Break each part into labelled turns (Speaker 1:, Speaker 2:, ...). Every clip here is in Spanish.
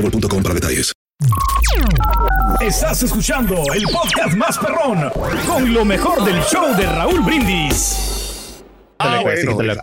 Speaker 1: boostmobile.com para detalles.
Speaker 2: Estás escuchando el podcast más perrón con lo mejor del show de Raúl Brindis.
Speaker 3: Ah,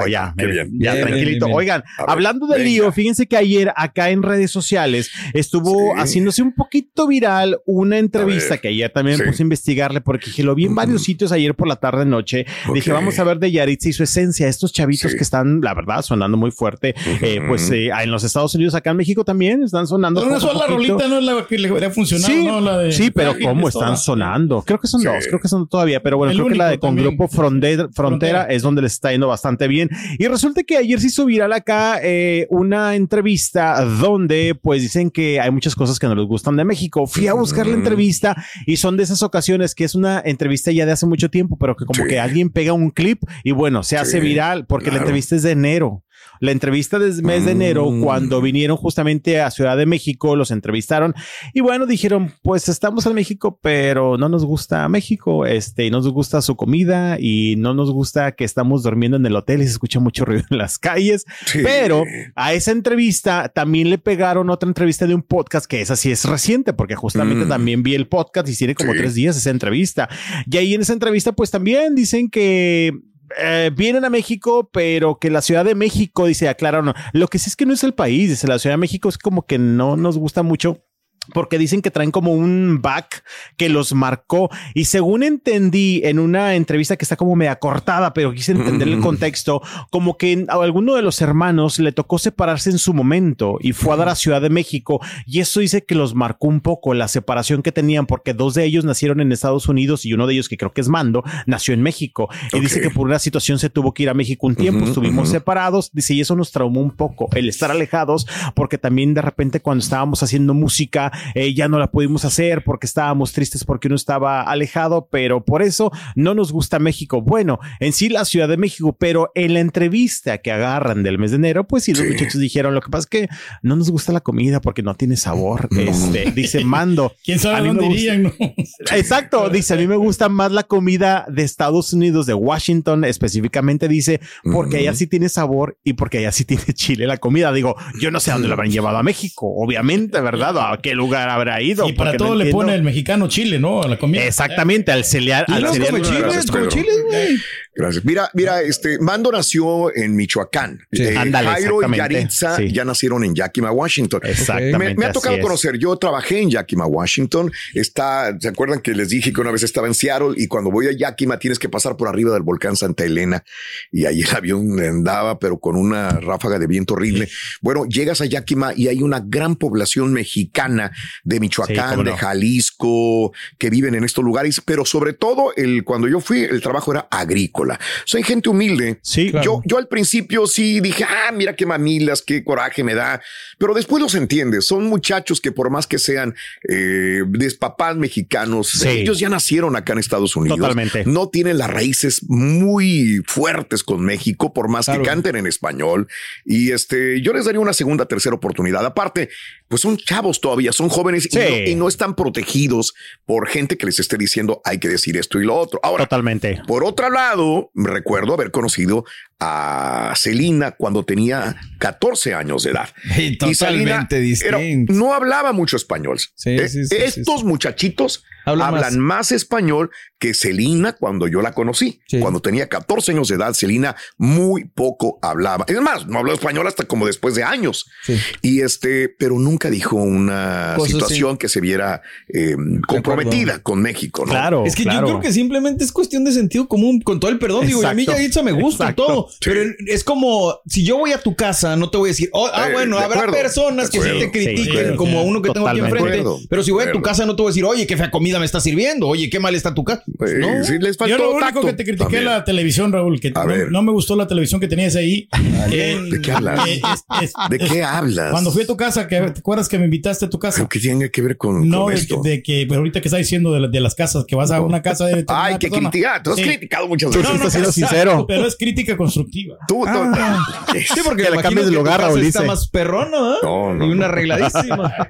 Speaker 4: ya,
Speaker 3: qué bien.
Speaker 4: ya
Speaker 3: Bien,
Speaker 4: tranquilito.
Speaker 3: bien.
Speaker 4: Oigan,
Speaker 3: ver,
Speaker 4: hablando
Speaker 3: venga.
Speaker 4: lío, fíjense que ayer acá en redes sociales estuvo
Speaker 3: Sí.
Speaker 4: haciéndose un poquito viral una entrevista que ayer también
Speaker 3: sí.
Speaker 4: puse a investigarle porque dije, lo vi en varios sitios ayer por la tarde noche. Dije, vamos a ver de Yaritza y su esencia, estos chavitos
Speaker 3: Sí.
Speaker 4: que están, la verdad, sonando muy fuerte. Eh, pues eh, en los Estados Unidos, acá en México también están sonando.
Speaker 5: Una
Speaker 4: poco a
Speaker 5: sola rolita no es la que le habría funcionado,
Speaker 4: Sí,
Speaker 5: ¿no? La de
Speaker 4: sí, pero ¿cómo
Speaker 5: es
Speaker 4: están
Speaker 5: toda.
Speaker 4: sonando? Creo que son dos, creo que son todavía, pero bueno,
Speaker 5: El
Speaker 4: creo que la de con
Speaker 5: también.
Speaker 4: Grupo Frontera. es donde les está yendo bastante bien. Y resulta que ayer se hizo viral acá eh, una entrevista donde pues dicen que hay muchas cosas que no les gustan de México. Fui a buscar la entrevista y son de esas ocasiones que es una entrevista ya de hace mucho tiempo, pero que como
Speaker 3: Sí.
Speaker 4: que alguien pega un clip y bueno, se hace
Speaker 3: Sí,
Speaker 4: viral porque la entrevista es de enero. La entrevista desde mes de enero,
Speaker 3: Mm.
Speaker 4: cuando vinieron justamente a Ciudad de México, los entrevistaron y bueno, dijeron, pues estamos en México, pero no nos gusta México, este, no nos gusta su comida y no nos gusta que estamos durmiendo en el hotel y se escucha mucho ruido en las calles.
Speaker 3: Sí.
Speaker 4: Pero a esa entrevista también le pegaron otra entrevista de un podcast que esa sí es reciente, porque justamente
Speaker 3: Mm.
Speaker 4: también vi el podcast y tiene como
Speaker 3: Sí.
Speaker 4: tres días esa entrevista. Y ahí en esa entrevista, pues también dicen que eh, vienen a México, pero que la Ciudad de México, dice, aclararon, lo que sí es que no es el país, dice, la Ciudad de México es como que no nos gusta mucho. Porque dicen que traen como un back que los marcó. Y según entendí en una entrevista que está como media cortada, pero quise entender el
Speaker 3: Mm.
Speaker 4: contexto, como que a alguno de los hermanos le tocó separarse en su momento y fue a dar a Ciudad de México. Y eso dice que los marcó un poco la separación que tenían, porque dos de ellos nacieron en Estados Unidos y uno de ellos, que creo que es Mando, nació en México. Y dice que por una situación se tuvo que ir a México un tiempo, estuvimos separados. Dice, y eso nos traumó un poco, el estar alejados, porque también de repente cuando estábamos haciendo música, eh, ya no la pudimos hacer porque estábamos tristes porque uno estaba alejado, pero por eso no nos gusta México. Bueno, en sí la Ciudad de México, pero en la entrevista que agarran del mes de enero, pues sí, los
Speaker 3: Sí.
Speaker 4: muchachos dijeron, lo que pasa es que no nos gusta la comida porque no tiene sabor.
Speaker 3: No.
Speaker 4: Este, dice Mando.
Speaker 5: ¿Quién
Speaker 4: A
Speaker 5: sabe
Speaker 4: mí
Speaker 5: dónde
Speaker 4: gusta-
Speaker 5: irían? no?
Speaker 4: Exacto, dice, a mí me gusta más la comida de Estados Unidos, de Washington específicamente, dice, porque allá sí tiene sabor y porque allá sí tiene chile la comida. Digo, yo no sé a dónde lo habrán llevado a México, obviamente, ¿verdad? ¿A qué lugar habrá ido?
Speaker 5: Y para
Speaker 4: no
Speaker 5: todo le
Speaker 4: entiendo.
Speaker 5: pone el mexicano chile, ¿no? A la comida.
Speaker 4: Exactamente, al cereal.
Speaker 5: Y
Speaker 4: al
Speaker 5: no
Speaker 4: cereal-
Speaker 5: come chiles,
Speaker 3: Gracias,
Speaker 5: come güey.
Speaker 3: Gracias. Mira, mira, este Mando nació en Michoacán.
Speaker 5: Sí.
Speaker 3: Eh,
Speaker 4: Ándale,
Speaker 3: Jairo y. Yaritza
Speaker 4: Sí.
Speaker 3: ya nacieron en Yakima, Washington.
Speaker 4: Exactamente.
Speaker 3: Me, me ha tocado
Speaker 4: es.
Speaker 3: conocer. Yo trabajé en Yakima, Washington. Está, ¿se acuerdan que les dije que una vez estaba en Seattle y cuando voy a Yakima tienes que pasar por arriba del volcán Santa Elena y ahí el avión andaba, pero con una ráfaga de viento horrible. Bueno, llegas a Yakima y hay una gran población mexicana de Michoacán,
Speaker 4: no.
Speaker 3: de Jalisco, que viven en estos lugares, pero sobre todo el, cuando yo fui, el trabajo era agrícola. Soy gente humilde.
Speaker 4: Sí,
Speaker 5: Claro.
Speaker 3: Yo, yo al principio sí dije, ah, mira qué mamilas, qué coraje me da, pero después los entiendes. Son muchachos que por más que sean eh, de papás mexicanos,
Speaker 4: Sí.
Speaker 3: ellos ya nacieron acá en Estados Unidos.
Speaker 4: Totalmente.
Speaker 3: No tienen las raíces muy fuertes con México, por más
Speaker 5: Claro.
Speaker 3: que canten en español. Y este, yo les daría una segunda, tercera oportunidad. Aparte, pues son chavos todavía, son jóvenes y
Speaker 4: Sí.
Speaker 3: no- y, no, están protegidos por gente que les esté diciendo hay que decir esto y lo otro. Ahora,
Speaker 4: Totalmente.
Speaker 3: por otro lado, recuerdo haber conocido a Celina cuando tenía 14 años de edad.
Speaker 5: Y
Speaker 3: Celina
Speaker 5: totalmente
Speaker 3: era-
Speaker 5: distinto.
Speaker 3: no hablaba mucho español.
Speaker 5: Sí,
Speaker 3: Eh,
Speaker 5: sí, sí,
Speaker 3: Estos
Speaker 5: sí,
Speaker 3: muchachitos
Speaker 5: Habla
Speaker 3: hablan más. español que Celina cuando yo la conocí.
Speaker 5: Sí.
Speaker 3: Cuando tenía 14 años de edad, Celina muy poco hablaba. Es más, no habló español hasta como después de años.
Speaker 5: Sí.
Speaker 3: Y este, pero nunca dijo una situación que se viera eh, comprometida con México. ¿no?
Speaker 4: Claro.
Speaker 5: Es que
Speaker 4: claro.
Speaker 5: yo creo que simplemente es cuestión de sentido común, con todo el perdón. Digo, y a mí. Yaritza me gusta y
Speaker 4: Exacto.
Speaker 5: todo,
Speaker 6: No, pero es como si yo voy a tu casa, no te voy a decir, oh, ah,
Speaker 3: Eh,
Speaker 6: bueno, habrá
Speaker 3: acuerdo,
Speaker 6: personas que sí te critiquen,
Speaker 5: Sí,
Speaker 6: como uno que tengo aquí enfrente.
Speaker 3: Acuerdo,
Speaker 6: Pero si voy a tu casa, no te voy a decir, oye, qué fea comida me está sirviendo, oye, qué mal está tu casa.
Speaker 3: Eh,
Speaker 6: no.
Speaker 3: sí, les faltó
Speaker 5: Yo lo único
Speaker 3: tacto
Speaker 5: que te critiqué
Speaker 3: también.
Speaker 5: la televisión, Raúl, que no, no me gustó la televisión que tenías ahí. Eh,
Speaker 3: ¿De qué hablas?
Speaker 5: eh, es- es-
Speaker 3: ¿De qué hablas?
Speaker 5: Cuando fui a tu casa, que, ¿te acuerdas que me invitaste a tu casa?
Speaker 3: ¿Pero qué tiene que ver con,
Speaker 5: No,
Speaker 3: con
Speaker 5: de que,
Speaker 3: esto?
Speaker 5: de que pero ahorita que estás diciendo de, la- de las casas, que vas a una casa de.
Speaker 3: Ay, que criticar. Tú has criticado muchas veces.
Speaker 4: sí estás siendo sincero.
Speaker 5: Pero es crítica constructiva.
Speaker 3: Tú, tú-
Speaker 6: Sí, porque
Speaker 4: Que le
Speaker 6: imagino
Speaker 4: cambies de lugar, Raúl,
Speaker 6: está más perrona, ¿eh?
Speaker 3: No, no,
Speaker 6: Y una
Speaker 3: no.
Speaker 6: arregladísima.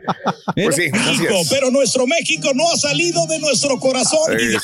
Speaker 3: Pues sí, es.
Speaker 2: Pero nuestro México no ha salido de nuestro corazón.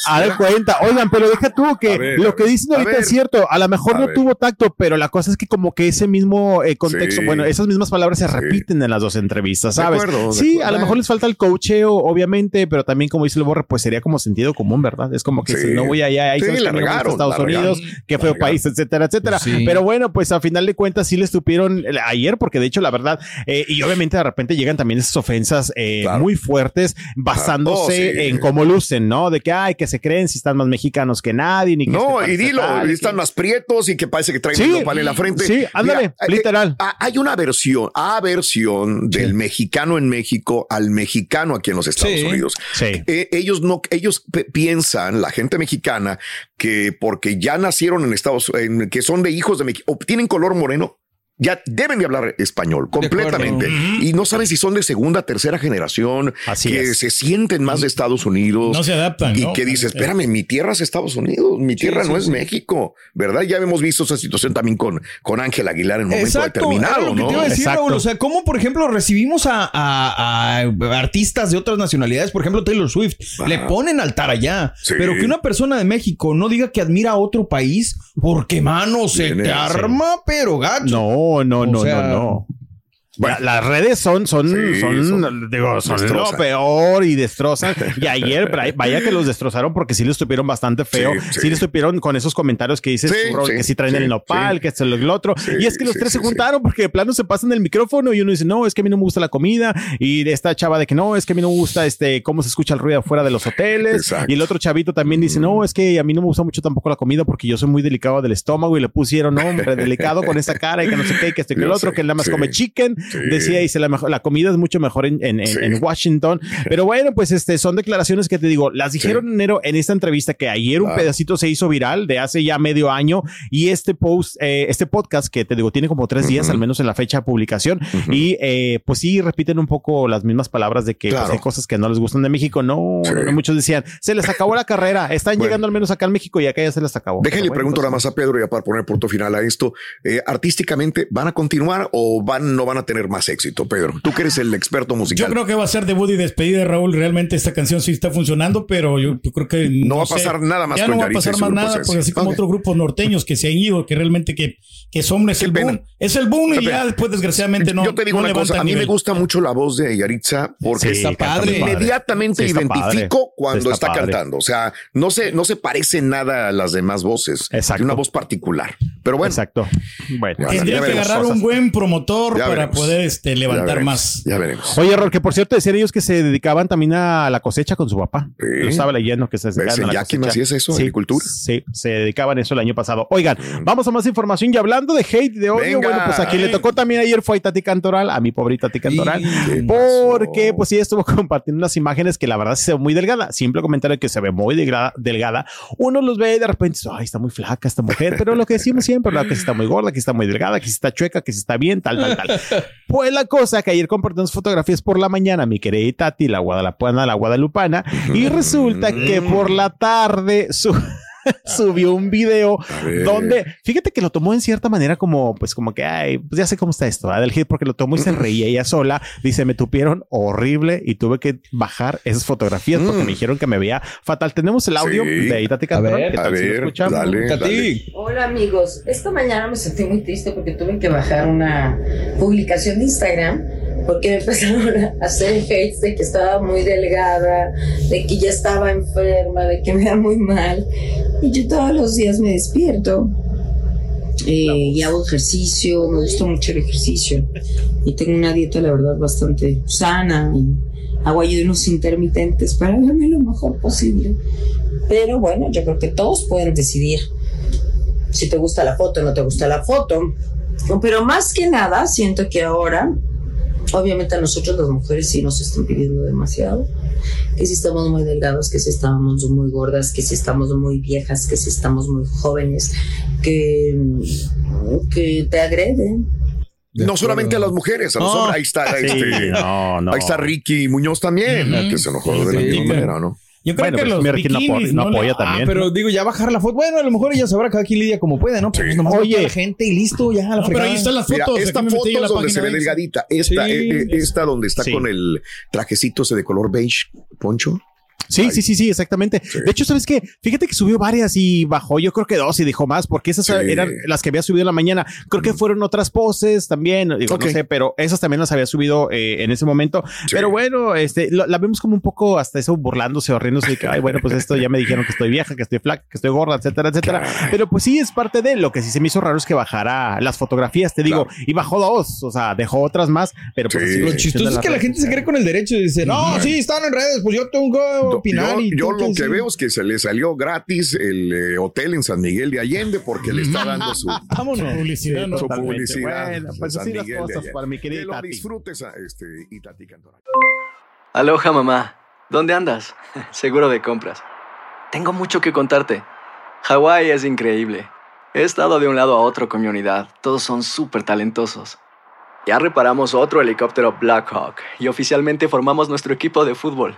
Speaker 4: A ver, cuenta. Oigan, pero deja tú que
Speaker 3: ver,
Speaker 4: lo que dicen ahorita
Speaker 3: ver.
Speaker 4: es cierto. A lo mejor no
Speaker 3: ver.
Speaker 4: tuvo tacto, pero la cosa es que como que ese mismo eh, contexto,
Speaker 3: Sí.
Speaker 4: bueno, esas mismas palabras se repiten en las dos entrevistas,
Speaker 3: De
Speaker 4: ¿sabes?
Speaker 3: acuerdo, de
Speaker 4: sí,
Speaker 3: acuerdo.
Speaker 4: a lo mejor les falta el coacheo, obviamente, pero también como dice el Borre, pues sería como sentido común, ¿verdad? Es como que
Speaker 3: Sí.
Speaker 4: si no voy allá, ahí
Speaker 3: Sí,
Speaker 4: sabes
Speaker 3: la
Speaker 4: Estados
Speaker 3: la
Speaker 4: Unidos, qué
Speaker 3: la
Speaker 4: feo país, etcétera, etcétera.
Speaker 6: Sí.
Speaker 4: Pero bueno, pues a final de cuentas sí les tuvieron eh, ayer, porque de hecho la verdad, eh, y obviamente de repente llegan también esas ofensas eh,
Speaker 3: Claro.
Speaker 4: muy fuertes basándose
Speaker 3: Oh, sí.
Speaker 4: en cómo lucen, ¿no? De que, ay, que se creen si están más mexicanos que nadie, ni que
Speaker 3: No,
Speaker 4: este
Speaker 3: y dilo,
Speaker 4: tal, y
Speaker 3: están
Speaker 4: que-
Speaker 3: más prietos y que parece que traen
Speaker 4: Sí,
Speaker 3: un nopal en la frente.
Speaker 4: sí, ándale,
Speaker 3: Mira, eh,
Speaker 4: literal.
Speaker 3: eh, hay una versión, aversión del mexicano en México al mexicano aquí en los Estados. Unidos.
Speaker 4: Sí.
Speaker 3: Ellos no, ellos piensan, la gente mexicana, que porque ya nacieron en Estados Unidos, que son de hijos de México, tienen color moreno, ya deben de hablar español completamente. Y no saben si son de segunda, tercera generación,
Speaker 4: Así
Speaker 3: que
Speaker 4: es.
Speaker 3: se sienten más de Estados Unidos.
Speaker 5: No se adaptan,
Speaker 3: Y
Speaker 5: ¿no?
Speaker 3: que dice, espérame, mi tierra es Estados Unidos, mi tierra no es México, ¿verdad? Ya hemos visto esa situación también con con Ángel Aguilar en un momento
Speaker 6: Exacto,
Speaker 3: determinado,
Speaker 6: lo que
Speaker 3: ¿no?
Speaker 6: te iba a decir,
Speaker 4: Exacto.
Speaker 6: Raúl. O sea, ¿cómo, por ejemplo, recibimos a, a- a artistas de otras nacionalidades? Por ejemplo, Taylor Swift. Le ponen altar allá.
Speaker 3: Sí.
Speaker 6: Pero que una persona de México no diga que admira a otro país, porque, mano, se
Speaker 3: Viene,
Speaker 6: te
Speaker 3: sí.
Speaker 6: arma, pero gacho.
Speaker 4: No, no,
Speaker 6: O
Speaker 4: no,
Speaker 6: sea,
Speaker 4: no, no.
Speaker 3: Bueno.
Speaker 4: La- las redes son, son,
Speaker 3: Sí,
Speaker 4: son,
Speaker 3: son-
Speaker 4: digo, son lo peor y destrozan. Y ayer, vaya- que los destrozaron porque sí les estuvieron bastante feo.
Speaker 3: Sí,
Speaker 4: Sí,
Speaker 3: sí.
Speaker 4: les estuvieron con esos comentarios que dices, bro, que sí traen el nopal, que esto, lo, lo otro. Y es que los tres se juntaron porque de plano se pasan el micrófono y uno dice, no, es que a mí no me gusta la comida. Y de esta chava de que no, es que a mí no me gusta este, cómo se escucha el ruido afuera de los hoteles.
Speaker 3: Exacto.
Speaker 4: Y el otro chavito también dice, no, es que a mí no me gusta mucho tampoco la comida porque yo soy muy delicado del estómago y le pusieron, hombre, delicado con esa cara y que no sé qué, que este que el otro, que nada más come chicken.
Speaker 3: Sí.
Speaker 4: Decía, dice, la, mejor, la comida es mucho mejor en, en, en-
Speaker 3: Sí.
Speaker 4: en Washington. Pero bueno, pues este son declaraciones que te digo, las dijeron en enero en esta entrevista que ayer un pedacito se hizo viral de hace ya medio año y este post, eh, este podcast que te digo, tiene como tres días, al menos en la fecha de publicación. Y eh, pues sí, repiten un poco las mismas palabras de que pues, hay cosas que no les gustan de México. No, no, muchos decían, se les acabó la carrera, están
Speaker 3: Bueno.
Speaker 4: llegando al menos acá en México y acá ya se les acabó.
Speaker 3: Déjenle
Speaker 4: bueno,
Speaker 3: pregunto nada más a Pedro ya para poner punto final a esto. Eh, artísticamente, ¿van a continuar o van, no van a tener más éxito, Pedro? Tú que eres el experto
Speaker 5: Yo
Speaker 3: musical.
Speaker 5: creo que va a ser debut y despedida, Raúl. Realmente esta canción sí está funcionando, pero yo, yo creo que
Speaker 3: No va a
Speaker 5: sé.
Speaker 3: pasar nada más
Speaker 5: Ya
Speaker 3: con
Speaker 5: no va a pasar más nada,
Speaker 3: Sexy.
Speaker 5: porque así como otros grupos norteños que se han ido, que realmente que, que son es el
Speaker 3: pena.
Speaker 5: boom. Es el boom y ya después desgraciadamente no.
Speaker 3: Yo te digo
Speaker 5: no
Speaker 3: una cosa, a mí me gusta mucho la voz de Yaritza porque
Speaker 4: Sí,
Speaker 3: padre. Inmediatamente
Speaker 4: Sí, está
Speaker 3: identifico
Speaker 4: padre.
Speaker 3: cuando
Speaker 4: Está
Speaker 3: cantando. O sea, no se, no se parece nada a las demás voces.
Speaker 4: Exacto.
Speaker 3: Tiene una voz particular. Pero bueno,
Speaker 4: Exacto. Bueno.
Speaker 5: Tendría que agarrar
Speaker 3: cosas.
Speaker 5: un buen promotor
Speaker 3: Ya
Speaker 5: para
Speaker 3: veremos.
Speaker 5: Poder este,
Speaker 3: ya
Speaker 5: levantar
Speaker 3: veremos,
Speaker 5: más.
Speaker 3: Ya veremos.
Speaker 4: Oye, Ror, que por cierto decían ellos que se dedicaban también a la cosecha con su papá.
Speaker 3: Sí.
Speaker 4: Lo estaba leyendo que se dedicaban a la cosecha.
Speaker 3: es eso, agricultura.
Speaker 4: Sí, se dedicaban a eso el año pasado. Oigan, vamos a más información y hablando de hate, de odio,
Speaker 3: Venga.
Speaker 4: bueno, pues a quien le tocó también ayer fue a Tati Cantoral, a mi pobre Tati Cantoral,
Speaker 6: ¿Qué
Speaker 4: porque pues sí estuvo compartiendo unas imágenes que la verdad se ve muy delgada. Simple comentario que se ve muy delgada, delgada. Uno los ve y de repente, dice, ay, está muy flaca esta mujer, pero lo que decimos siempre, lo que está muy gorda, que está muy delgada, que está chueca, que está bien, tal, tal, tal. Pues la cosa que ayer compartió unas fotografías por la mañana, mi querida Tati, la guadalapana, la guadalupana, y resulta que por la tarde su subió un video
Speaker 3: ver.
Speaker 4: donde, fíjate que lo tomó en cierta manera como, pues como que, ay, pues ya sé cómo está esto, ¿verdad? del hit, porque lo tomó y se reía ella sola. Dice, me tupieron horrible y tuve que bajar esas fotografías porque
Speaker 3: Mm.
Speaker 4: me dijeron que me veía fatal. Tenemos el audio
Speaker 3: Sí.
Speaker 4: de Tati Cantoral.
Speaker 6: ver,
Speaker 4: ¿Qué
Speaker 3: A
Speaker 4: si
Speaker 3: ver,
Speaker 4: escuchamos?
Speaker 3: dale, dale.
Speaker 6: Tati.
Speaker 7: Hola amigos, esta mañana me sentí muy triste porque tuve que bajar una publicación de Instagram porque me empezaron a hacer hates de que estaba muy delgada, de que ya estaba enferma, de que me da muy mal. Y yo todos los días me despierto eh, y hago ejercicio, me gusta mucho el ejercicio y tengo una dieta la verdad bastante sana y hago ayunos intermitentes para verme lo mejor posible. Pero bueno, yo creo que todos pueden decidir si te gusta la foto o no te gusta la foto. Pero más que nada, siento que ahora, obviamente a nosotros las mujeres sí nos están pidiendo demasiado, que si estamos muy delgados, que si estamos muy gordas, que si estamos muy viejas, que si estamos muy jóvenes, que, que te agreden.
Speaker 3: No solamente a las mujeres, a los hombres. Ahí está,
Speaker 4: Sí,
Speaker 3: este,
Speaker 4: no, no.
Speaker 3: ahí está Ricky Muñoz también, que se enojó de la
Speaker 6: Sí,
Speaker 3: misma
Speaker 6: sí.
Speaker 3: manera, ¿no?
Speaker 5: Yo creo
Speaker 4: Bueno,
Speaker 5: que los
Speaker 4: mira, ¿quién no
Speaker 5: bikinis
Speaker 4: apoya- no
Speaker 5: le-
Speaker 4: apoya
Speaker 6: Ah,
Speaker 4: también?
Speaker 6: pero digo, ya bajar la foto. Bueno, a lo mejor ella sabrá cada quien lidia como puede, ¿no? Pues
Speaker 3: Sí.
Speaker 6: nomás
Speaker 4: Oye.
Speaker 6: La gente y listo, ya la
Speaker 5: No, pero ahí están las
Speaker 3: Mira,
Speaker 5: fotos.
Speaker 3: esta foto es donde se ve
Speaker 5: de-
Speaker 3: delgadita. Esta,
Speaker 6: Sí,
Speaker 3: eh, eh, esta donde está
Speaker 4: Sí.
Speaker 3: con el trajecito ese de color beige, poncho.
Speaker 4: Sí,
Speaker 3: Ay.
Speaker 4: sí, sí, sí, exactamente.
Speaker 3: Sí.
Speaker 4: De hecho, ¿sabes qué? Fíjate que subió varias y bajó, yo creo que dos y dijo más, porque esas
Speaker 3: Sí.
Speaker 4: eran las que había subido en la mañana. Creo que fueron otras poses también, digo, no sé, pero esas también las había subido eh, en ese momento.
Speaker 3: Sí.
Speaker 4: Pero bueno, este, lo- la vemos como un poco hasta eso burlándose o riéndose de que, ay, bueno, pues esto ya me dijeron que estoy vieja, que estoy flaca, que estoy gorda, etcétera, etcétera. Pero pues sí, es parte de lo que sí se me hizo raro es que bajara las fotografías, te digo, y bajó dos, o sea, dejó otras más, pero pues
Speaker 3: Sí.
Speaker 4: así
Speaker 6: Lo chistoso es que la gente se cree con el derecho y dice, no, sí, están en redes, pues yo tengo opinar.
Speaker 3: Yo,
Speaker 6: y
Speaker 3: yo lo que
Speaker 6: sí.
Speaker 3: veo es que se le salió gratis el eh, hotel en San Miguel de Allende porque le está dando su,
Speaker 6: Vámonos.
Speaker 5: Publicidad,
Speaker 3: su publicidad.
Speaker 4: Bueno, pues
Speaker 3: San
Speaker 4: así las
Speaker 3: Miguel
Speaker 4: cosas para mi querida
Speaker 3: Que lo
Speaker 4: Tati.
Speaker 3: disfrutes, a, este, Itati Cantoral.
Speaker 8: Aloha mamá, ¿dónde andas? Seguro de compras. Tengo mucho que contarte. Hawái es increíble. He estado de un lado a otro con mi unidad. Todos son súper talentosos. Ya reparamos otro helicóptero Blackhawk y oficialmente formamos nuestro equipo de fútbol.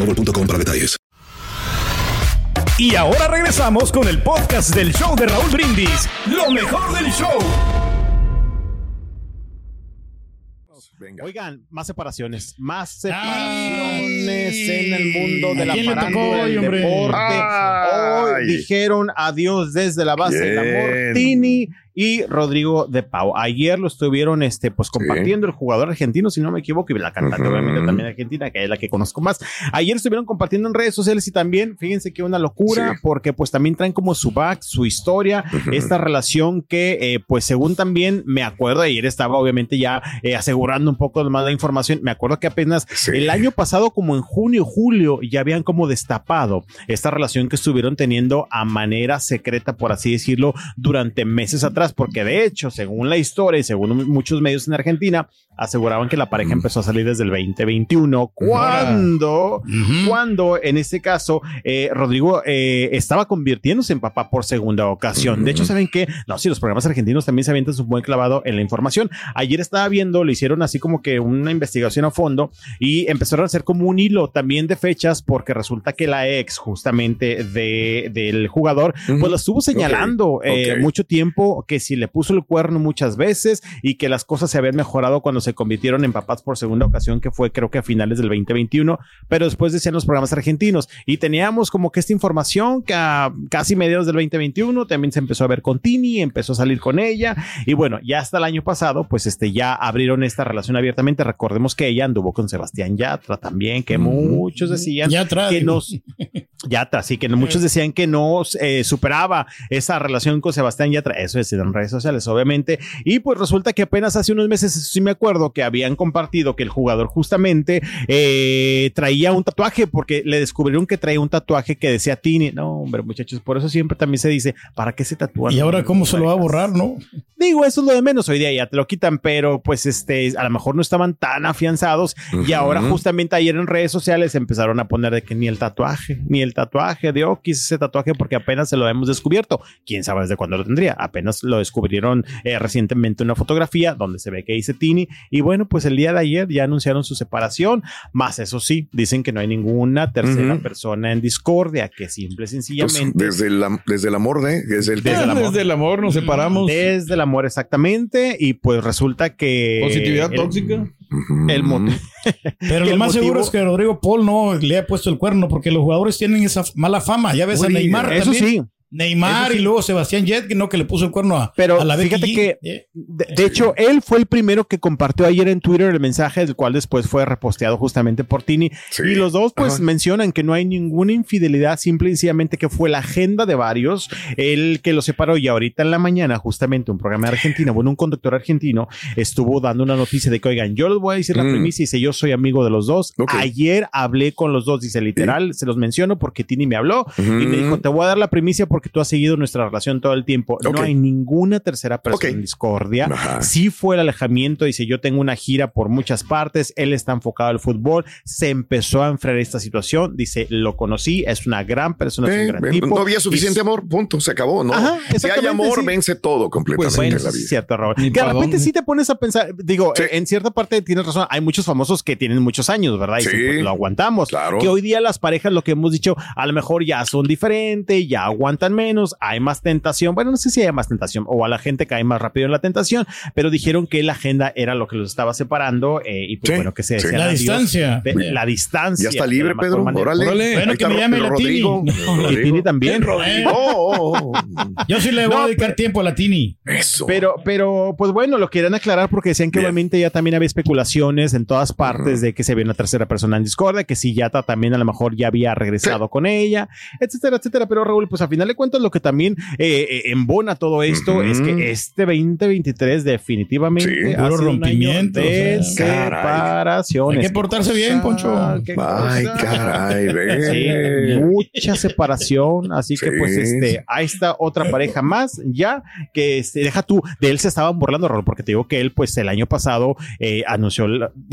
Speaker 1: boostmobile.com para detalles.
Speaker 2: Y ahora regresamos con el podcast del show de Raúl Brindis. Lo mejor del show.
Speaker 3: Venga.
Speaker 4: Oigan, más separaciones, más
Speaker 5: Ay.
Speaker 4: separaciones en el mundo de
Speaker 5: ¿A
Speaker 4: la farándula del
Speaker 5: hombre?
Speaker 4: deporte.
Speaker 3: Ay.
Speaker 4: Hoy dijeron adiós desde la base de la
Speaker 3: Bien.
Speaker 4: Mortini y Rodrigo de Pau. Ayer lo estuvieron este, pues, compartiendo el jugador argentino, si no me equivoco, y la cantante obviamente también argentina, que es la que conozco más. Ayer estuvieron compartiendo en redes sociales y también, fíjense que una locura,
Speaker 3: Sí.
Speaker 4: porque pues también traen como su back, su historia, esta relación que eh, pues según también me acuerdo, ayer estaba obviamente ya eh, asegurando un poco más la información, me acuerdo que apenas
Speaker 3: Sí.
Speaker 4: el año pasado como en junio, julio, ya habían como destapado esta relación que estuvieron teniendo a manera secreta, por así decirlo, durante meses atrás, porque de hecho, según la historia y según muchos medios en Argentina, aseguraban que la pareja
Speaker 3: Mm.
Speaker 4: empezó a salir desde el 2021, cuando, cuando en este caso eh, Rodrigo eh, estaba convirtiéndose en papá por segunda ocasión. De hecho, ¿saben qué? No, si los programas argentinos también se avientan su buen clavado en la información. Ayer estaba viendo, le hicieron así como que una investigación a fondo y empezaron a hacer como un hilo también de fechas porque resulta que la ex justamente de, del jugador pues la estuvo señalando eh, mucho tiempo que si le puso el cuerno muchas veces y que las cosas se habían mejorado cuando se convirtieron en papás por segunda ocasión que fue creo que a finales del 2021 pero después decían los programas argentinos. Y teníamos como que esta información que a casi mediados del 2021 también se empezó a ver con Tini, empezó a salir con ella y bueno, ya hasta el año pasado pues este ya abrieron esta relación abiertamente, recordemos que ella anduvo con Sebastián Yatra también, que muchos decían que nos Yatra, sí, que muchos decían que no eh, superaba esa relación con Sebastián Yatra, eso decían en redes sociales, obviamente, y pues resulta que apenas hace unos meses, eso sí me acuerdo, que habían compartido que el jugador justamente eh, traía un tatuaje, porque le descubrieron que traía un tatuaje que decía Tini, no, hombre, muchachos, por eso siempre también se dice, ¿para qué se tatúan?
Speaker 5: Y ahora, ¿cómo se lo va a borrar, no?
Speaker 4: Digo, eso es lo de menos. Hoy día ya te lo quitan, pero pues este, a lo mejor no estaban tan afianzados. Y ahora, justamente ayer en redes sociales empezaron a poner de que ni el tatuaje, ni el el tatuaje de Okis, ese tatuaje porque apenas se lo hemos descubierto. Quién sabe desde cuándo lo tendría. Apenas lo descubrieron eh, recientemente una fotografía donde se ve que dice Tini. Y bueno, pues el día de ayer ya anunciaron su separación. Más eso sí, dicen que no hay ninguna tercera persona en discordia, que simple y
Speaker 3: Pues,
Speaker 4: sencillamente.
Speaker 3: desde, desde el amor de, desde el,
Speaker 4: Desde el amor.
Speaker 6: Desde el amor nos separamos.
Speaker 4: Desde el amor, exactamente. Y pues resulta que.
Speaker 6: Positividad
Speaker 4: el-
Speaker 6: tóxica.
Speaker 4: El motivo.
Speaker 5: Pero
Speaker 4: que
Speaker 5: lo
Speaker 4: el
Speaker 5: más
Speaker 4: motivo-
Speaker 5: seguro es que Rodrigo Paul no le ha puesto el cuerno porque los jugadores tienen esa mala fama. Ya ves a Neymar
Speaker 4: Eso
Speaker 5: también.
Speaker 4: sí.
Speaker 5: Neymar
Speaker 4: sí.
Speaker 5: y luego Sebastián Jet, que no que le puso el cuerno a,
Speaker 4: Pero
Speaker 5: a la
Speaker 4: fíjate que,
Speaker 5: Eh,
Speaker 4: de, de hecho, él fue el primero que compartió ayer en Twitter el mensaje, del cual después fue reposteado justamente por Tini.
Speaker 3: Sí.
Speaker 4: Y los dos, pues,
Speaker 3: Ajá.
Speaker 4: mencionan que no hay ninguna infidelidad, simple y sencillamente que fue la agenda de varios el que lo separó. Y ahorita en la mañana, justamente, un programa de Argentina, bueno, un conductor argentino estuvo dando una noticia de que, oigan, yo les voy a decir la
Speaker 3: Mm.
Speaker 4: primicia, dice, yo soy amigo de los dos. Ayer hablé con los dos, dice, literal, se los menciono porque Tini me habló y me dijo, te voy a dar la primicia porque tú has seguido nuestra relación todo el tiempo. No hay ninguna tercera persona en discordia.
Speaker 3: Ajá.
Speaker 4: Sí fue el alejamiento, dice, yo tengo una gira por muchas partes, él está enfocado al fútbol, se empezó a enfrentar esta situación, dice, lo conocí, es una gran persona, es un gran
Speaker 3: eh,
Speaker 4: tipo.
Speaker 3: no había suficiente
Speaker 4: Y-
Speaker 3: amor, punto, se acabó, ¿no?
Speaker 4: Ajá,
Speaker 3: si hay amor,
Speaker 4: sí.
Speaker 3: vence todo completamente
Speaker 4: Pues bueno,
Speaker 3: en la
Speaker 4: es
Speaker 3: vida.
Speaker 4: cierto, Robert. Que de repente sí te pones a pensar, digo,
Speaker 3: Sí.
Speaker 4: en cierta parte tienes razón, hay muchos famosos que tienen muchos años, ¿verdad? Y
Speaker 3: sí,
Speaker 4: pues, lo aguantamos.
Speaker 3: Claro.
Speaker 4: Que hoy día las parejas, lo que hemos dicho, a lo mejor ya son diferentes, ya aguantan menos, hay más tentación. Bueno, no sé si hay más tentación o a la gente cae más rápido en la tentación, pero dijeron que la agenda era lo que los estaba separando eh, y pues
Speaker 3: Sí,
Speaker 4: bueno, que se
Speaker 3: sí.
Speaker 4: decían
Speaker 5: La
Speaker 4: adiós.
Speaker 5: distancia.
Speaker 4: De- la distancia.
Speaker 3: Ya está
Speaker 4: de
Speaker 3: libre, Pedro.
Speaker 4: manera.
Speaker 3: Órale.
Speaker 6: Órale.
Speaker 5: Bueno,
Speaker 3: Ahí
Speaker 5: que me llame la Tini. No.
Speaker 4: Y Tini también.
Speaker 3: Oh, oh,
Speaker 5: Yo sí le voy
Speaker 4: No,
Speaker 5: a dedicar tiempo a la Tini.
Speaker 3: eso.
Speaker 4: Pero, pero, pues bueno, lo querían aclarar porque decían que
Speaker 3: Bien.
Speaker 4: obviamente ya también había especulaciones en todas partes de que se había una tercera persona en Discord, que si Yata también a lo mejor ya había regresado con ella, etcétera, etcétera. Pero Raúl, pues a final de cuentas, lo que también eh, eh, embona todo esto es que este 2023 definitivamente
Speaker 3: Sí,
Speaker 4: ha
Speaker 5: puro
Speaker 4: sido un año
Speaker 5: rompimiento,
Speaker 4: de
Speaker 5: o sea,
Speaker 4: separaciones.
Speaker 5: Hay que portarse bien, Poncho.
Speaker 3: Ay,
Speaker 4: cosa.
Speaker 3: caray.
Speaker 4: Sí, mucha separación, así que pues este, ahí está otra pareja más ya que este, deja tú, de él se estaban burlando, porque te digo que él pues el año pasado eh, anunció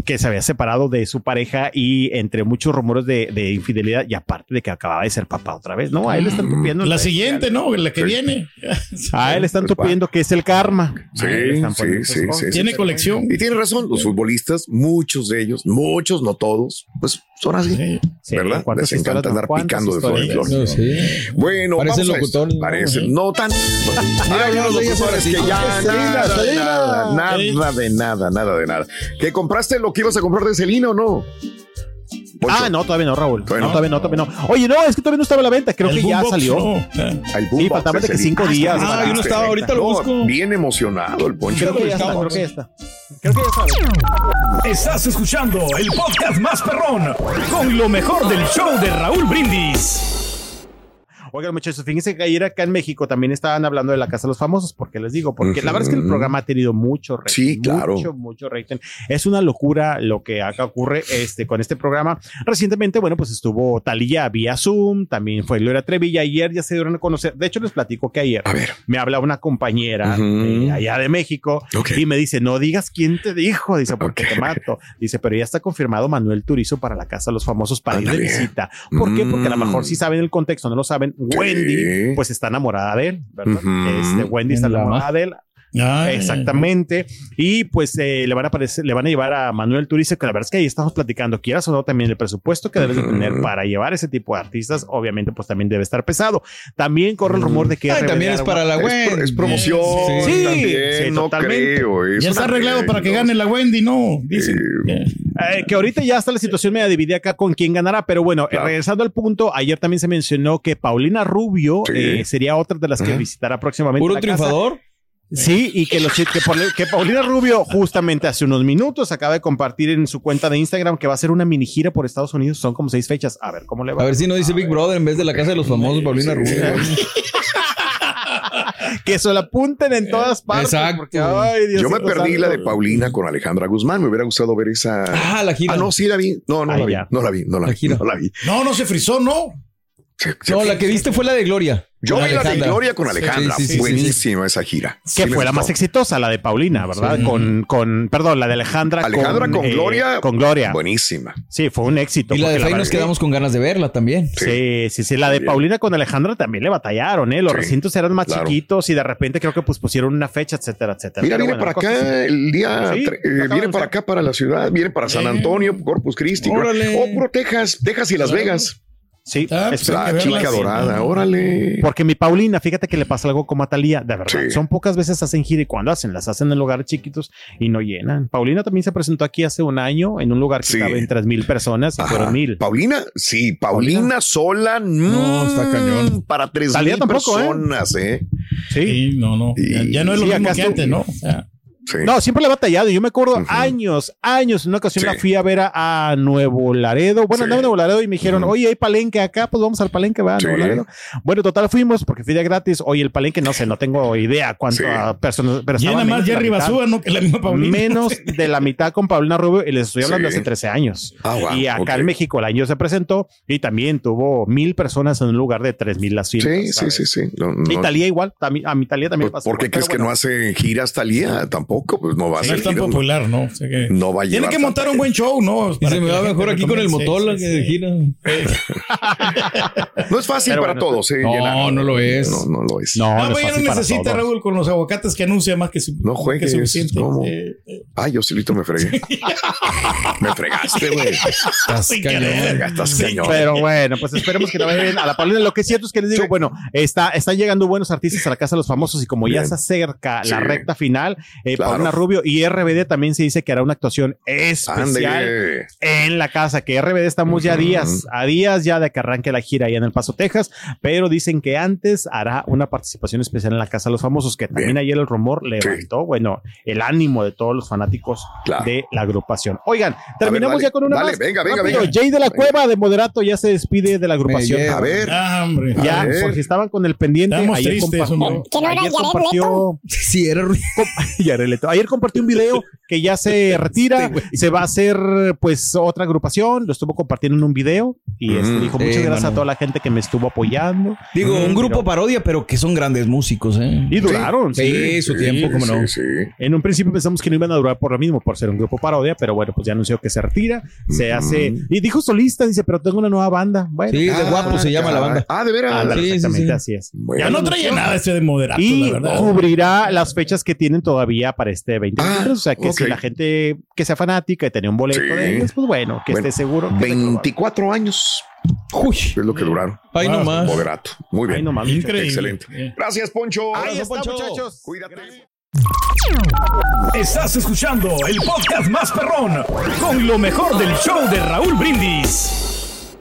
Speaker 4: que se había separado de su pareja y entre muchos rumores de, de infidelidad y aparte de que acababa de ser papá otra vez, ¿no? A él le están tupiendo.
Speaker 5: La siguiente, ¿no? La que
Speaker 3: Sí.
Speaker 5: viene.
Speaker 4: A él le están tupiendo que es el karma.
Speaker 3: Sí,
Speaker 4: A él están
Speaker 3: sí, sí,
Speaker 5: Tiene colección.
Speaker 3: Y tiene razón, los futbolistas, muchos de ellos, muchos, no todos, pues son así.
Speaker 5: Sí.
Speaker 4: Sí,
Speaker 3: ¿Verdad?
Speaker 4: ¿cuántas
Speaker 3: Les encanta andar picando de flor en flor.
Speaker 6: No, sí.
Speaker 3: Bueno,
Speaker 6: Parecen
Speaker 3: vamos a
Speaker 6: locutores,
Speaker 3: esto.
Speaker 6: ¿no?
Speaker 3: Parecen, no tan.
Speaker 6: De ellas
Speaker 3: locutores que ya
Speaker 4: Ah,
Speaker 3: nada, nada de nada, nada de nada. ¿Que compraste lo que ibas a comprar de Celina o no? Poncho,
Speaker 4: Ah, no, todavía no, Raúl.
Speaker 3: Todavía
Speaker 4: no,
Speaker 3: no.
Speaker 4: todavía no, todavía no. Oye, no, es que todavía no estaba a la venta. Creo
Speaker 5: El
Speaker 4: que ya salió.
Speaker 5: no.
Speaker 4: Sí, faltaban de que cinco días.
Speaker 6: Ah, yo no estaba, ahorita lo
Speaker 3: No,
Speaker 6: busco.
Speaker 3: Bien emocionado el Poncho.
Speaker 4: Creo que ya está, creo que ya está. Creo que ya está.
Speaker 2: Estás escuchando el podcast más perrón con lo mejor del show de Raúl Brindis.
Speaker 4: Oigan, muchachos, fíjense que ayer acá en México también estaban hablando de la Casa de los Famosos, porque les digo, porque la verdad es que el programa ha tenido mucho rating.
Speaker 3: Sí, claro.
Speaker 4: Mucho, mucho rating. Es una locura lo que acá ocurre este, con este programa. Recientemente, bueno, pues estuvo Talía vía Zoom, también fue Gloria Trevi y ayer ya se dieron a conocer. De hecho, les platico que ayer
Speaker 3: A ver.
Speaker 4: me habla una compañera de allá de México y me dice, no digas quién te dijo, dice, porque
Speaker 3: Ok.
Speaker 4: te mato. Dice, pero ya está confirmado Manuel Turizo para la Casa de los Famosos para ir de visita. ¿Por qué? Porque a lo
Speaker 3: Mm.
Speaker 4: mejor si saben el contexto, no lo saben, Wendy pues está enamorada de él, ¿verdad?
Speaker 3: Ujú.
Speaker 4: Este, Wendy está enamorada de él.
Speaker 5: Ay,
Speaker 4: Exactamente. Y pues eh, le van a aparecer, le van a llevar a Manuel Turizo, que la verdad es que ahí estamos platicando, quieras o no, también el presupuesto que debes de tener para llevar ese tipo de artistas, obviamente, pues también debe estar pesado. También corre el rumor de que
Speaker 6: Ay, también es para la
Speaker 3: Es, pro- es promoción
Speaker 4: Sí,
Speaker 3: también,
Speaker 4: sí,
Speaker 3: no
Speaker 4: totalmente.
Speaker 3: creo. es
Speaker 5: Ya está arreglado para que gane la Wendy, ¿no? Dice.
Speaker 4: Eh, que ahorita ya está la situación media dividida acá con quién ganará, pero bueno, eh, regresando al punto, ayer también se mencionó que Paulina Rubio
Speaker 3: Sí.
Speaker 4: eh, sería otra de las que visitará próximamente.
Speaker 6: Puro
Speaker 4: la casa.
Speaker 6: triunfador.
Speaker 4: Sí, y que, los, que, por- que Paulina Rubio justamente hace unos minutos acaba de compartir en su cuenta de Instagram que va a hacer una mini gira por Estados Unidos. Son como seis fechas. A ver cómo le va.
Speaker 6: A ver si no dice Big Brother en vez de la casa de los famosos, Paulina
Speaker 3: Sí.
Speaker 6: Rubio.
Speaker 4: que se la apunten en todas partes.
Speaker 6: Exacto.
Speaker 4: Porque, ay,
Speaker 3: Yo me perdí
Speaker 4: santo.
Speaker 3: la de Paulina con Alejandra Guzmán. Me hubiera gustado ver esa.
Speaker 6: Ah, la gira.
Speaker 3: Ah, no, sí la vi. No, no la vi. No la vi. No la
Speaker 6: La
Speaker 3: vi.
Speaker 6: gira.
Speaker 3: No la vi.
Speaker 5: No, no se frizó, no.
Speaker 3: Se- se-
Speaker 6: No, la que viste fue la de Gloria.
Speaker 3: Yo vi la de
Speaker 6: Alejandra.
Speaker 3: Gloria con Alejandra.
Speaker 6: Sí, sí, sí, sí,
Speaker 3: Buenísima esa gira.
Speaker 4: Que fue la más exitosa, la de Paulina, ¿verdad? Con, con, perdón, la de Alejandra.
Speaker 3: Alejandra con,
Speaker 4: eh,
Speaker 3: Gloria.
Speaker 4: Con Gloria.
Speaker 3: Buenísima.
Speaker 4: Sí, fue un éxito.
Speaker 6: Y la de Faye nos quedamos con ganas de verla también.
Speaker 4: Sí, sí, sí. La de Paulina con Alejandra también le batallaron, ¿eh? Los
Speaker 3: Sí,
Speaker 4: recintos eran más
Speaker 3: claro.
Speaker 4: chiquitos y de repente creo que pues pusieron una fecha, etcétera, etcétera.
Speaker 3: Mira,
Speaker 4: Pero
Speaker 3: viene
Speaker 4: bueno,
Speaker 3: para acá el día, eh, viene para acá, para la ciudad, viene para San Antonio, Corpus Christi.
Speaker 6: Órale.
Speaker 3: O puro Texas, Texas y Las Vegas.
Speaker 4: Sí,
Speaker 5: Ah, pues,
Speaker 4: espera-
Speaker 5: hay
Speaker 3: La
Speaker 5: verla,
Speaker 3: chica
Speaker 5: sí.
Speaker 3: dorada, órale.
Speaker 4: Porque mi Paulina, fíjate que le pasa algo como a Talía, de verdad.
Speaker 3: Sí.
Speaker 4: Son pocas veces hacen gira y cuando hacen, las hacen en lugares chiquitos y no llenan. Paulina también se presentó aquí hace un año en un lugar que
Speaker 3: Sí.
Speaker 4: caben tres mil personas y
Speaker 3: Ajá.
Speaker 4: fueron mil.
Speaker 3: Paulina, sí, Paulina, sola, no,
Speaker 5: está cañón.
Speaker 3: Para tres
Speaker 4: Talía
Speaker 3: mil
Speaker 4: tampoco, ¿eh?
Speaker 3: personas, ¿eh?
Speaker 4: Sí.
Speaker 5: Sí, no, no. Ya, ya no es lo mismo que antes, ¿no? O sea,
Speaker 3: Sí.
Speaker 4: No, siempre le he batallado. Yo me acuerdo años, años. En una ocasión
Speaker 3: Sí.
Speaker 4: la fui a ver a, a Nuevo Laredo. Bueno,
Speaker 3: Sí.
Speaker 4: andaba en Nuevo Laredo y me dijeron, oye, hay palenque acá, pues vamos al palenque, va, a
Speaker 3: Sí.
Speaker 4: Nuevo Laredo. Bueno, total fuimos porque fui de gratis. Oye, el palenque, no sé, no tengo idea cuánto personas. Pero
Speaker 5: llena
Speaker 4: estaban
Speaker 5: más
Speaker 4: menos de la
Speaker 5: Jerry
Speaker 4: mitad.
Speaker 5: Basúa, ¿no? Que la misma Paulina.
Speaker 4: Menos de la mitad con Paulina Rubio y les estoy hablando
Speaker 3: Sí.
Speaker 4: hace 13 años.
Speaker 3: Ah, wow,
Speaker 4: y acá en México el año se presentó y también tuvo mil personas en un lugar de tres mil
Speaker 3: Sí, sí, sí, sí. No,
Speaker 4: Y
Speaker 3: no-
Speaker 4: Talía igual, también- a mi Talía también
Speaker 3: ¿Por,
Speaker 4: pasó.
Speaker 3: por qué crees que no hace giras Talía? Tampoco, pues no va a
Speaker 5: No
Speaker 3: ser
Speaker 5: es tan
Speaker 3: no.
Speaker 5: popular, ¿no? O sea que
Speaker 3: No va a
Speaker 5: Tiene que montar un buen show, ¿no?
Speaker 6: Y se me
Speaker 5: que
Speaker 6: va mejor aquí con el motor que de gira.
Speaker 3: No es fácil
Speaker 4: Pero
Speaker 3: para
Speaker 4: bueno,
Speaker 3: todos, ¿eh?
Speaker 6: no,
Speaker 3: Llenar.
Speaker 6: no lo es.
Speaker 3: No, no lo es.
Speaker 4: No,
Speaker 5: Ah,
Speaker 4: no es
Speaker 5: no necesita
Speaker 4: todos.
Speaker 5: Raúl con los aguacates que anuncia más que, su,
Speaker 3: No
Speaker 5: que
Speaker 3: juegues,
Speaker 5: suficiente.
Speaker 3: ¿cómo?
Speaker 5: Eh, eh,
Speaker 3: Ay, yo solito me fregué. me fregaste, güey.
Speaker 6: Estás cañón.
Speaker 3: Estás cañón.
Speaker 4: Pero bueno, pues esperemos que la vaya bien a la Paulina. Lo que es cierto es que les digo,
Speaker 3: Sí.
Speaker 4: bueno, está, están llegando buenos artistas a la casa de los famosos y como ya se acerca la recta final, eh,
Speaker 3: Claro.
Speaker 4: Paulina Rubio y RBD también se dice que hará una actuación especial en la casa, que RBD estamos ya a días, a días ya de que arranque la gira allá en El Paso, Texas, pero dicen que antes hará una participación especial en la casa de los famosos, que también
Speaker 3: Bien.
Speaker 4: ayer el rumor levantó, bueno, el ánimo de todos los fanáticos
Speaker 3: Claro.
Speaker 4: de la agrupación. Oigan, terminamos
Speaker 3: dale.
Speaker 4: ya con una
Speaker 3: Dale,
Speaker 4: más.
Speaker 3: venga, venga,
Speaker 4: Rápido,
Speaker 3: venga.
Speaker 4: Jay de la
Speaker 3: Venga.
Speaker 4: Cueva de Moderato ya se despide de la agrupación.
Speaker 3: A ver.
Speaker 5: Ah, hombre.
Speaker 4: Ya,
Speaker 3: A ver.
Speaker 4: por si estaban con el pendiente,
Speaker 5: Estamos
Speaker 4: ayer,
Speaker 5: tristes,
Speaker 4: compartió,
Speaker 5: hombre.
Speaker 9: ¿Que no era
Speaker 4: ayer compartió,
Speaker 6: Sí, era ruido.
Speaker 4: Ayer compartió un video que ya se retira, se va a hacer pues otra agrupación, lo estuvo compartiendo en un video y este,
Speaker 3: Mm,
Speaker 4: dijo
Speaker 6: sí,
Speaker 4: muchas gracias
Speaker 6: mano.
Speaker 4: a toda la gente que me estuvo apoyando
Speaker 6: Digo, un grupo
Speaker 4: pero-
Speaker 6: parodia, pero que son grandes músicos, ¿eh?
Speaker 4: y duraron.
Speaker 6: Sí,
Speaker 4: sí.
Speaker 6: su tiempo, cómo no.
Speaker 3: Sí, sí.
Speaker 4: En un principio pensamos que no iban a durar por lo mismo, por ser un grupo parodia, pero bueno, pues ya anunció que se retira, se
Speaker 3: Ujú.
Speaker 4: hace y dijo solista, dice, pero tengo una nueva banda. Bueno,
Speaker 6: Sí, de
Speaker 3: Ah,
Speaker 6: guapo se llama la
Speaker 3: caray.
Speaker 6: banda.
Speaker 3: Ah, de veras.
Speaker 6: sí, sí,
Speaker 4: exactamente
Speaker 6: sí.
Speaker 4: así es.
Speaker 3: Bueno.
Speaker 5: Ya no traía nada este de moderato,
Speaker 4: y
Speaker 5: la verdad.
Speaker 4: cubrirá las fechas que tienen todavía para este 2023.
Speaker 3: Ah,
Speaker 4: o sea, que si la gente que sea fanática y tenía un boleto
Speaker 3: Sí.
Speaker 4: de ellos, pues bueno, que
Speaker 3: Bueno,
Speaker 4: esté seguro. que
Speaker 3: 24 años
Speaker 6: Uy,
Speaker 3: es lo que duraron.
Speaker 6: ahí
Speaker 5: Ah,
Speaker 6: nomás.
Speaker 3: Moderato. Muy
Speaker 4: Ahí
Speaker 3: bien.
Speaker 4: nomás.
Speaker 5: Increíble.
Speaker 3: Excelente. Gracias, Poncho.
Speaker 4: Ahí está,
Speaker 6: Poncho.
Speaker 4: muchachos.
Speaker 3: Cuídate.
Speaker 2: Estás escuchando el podcast más perrón con lo mejor del show de Raúl Brindis.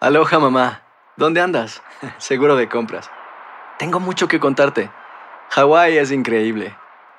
Speaker 8: Aloha mamá, ¿dónde andas? Seguro de compras. Tengo mucho que contarte. Hawái es increíble.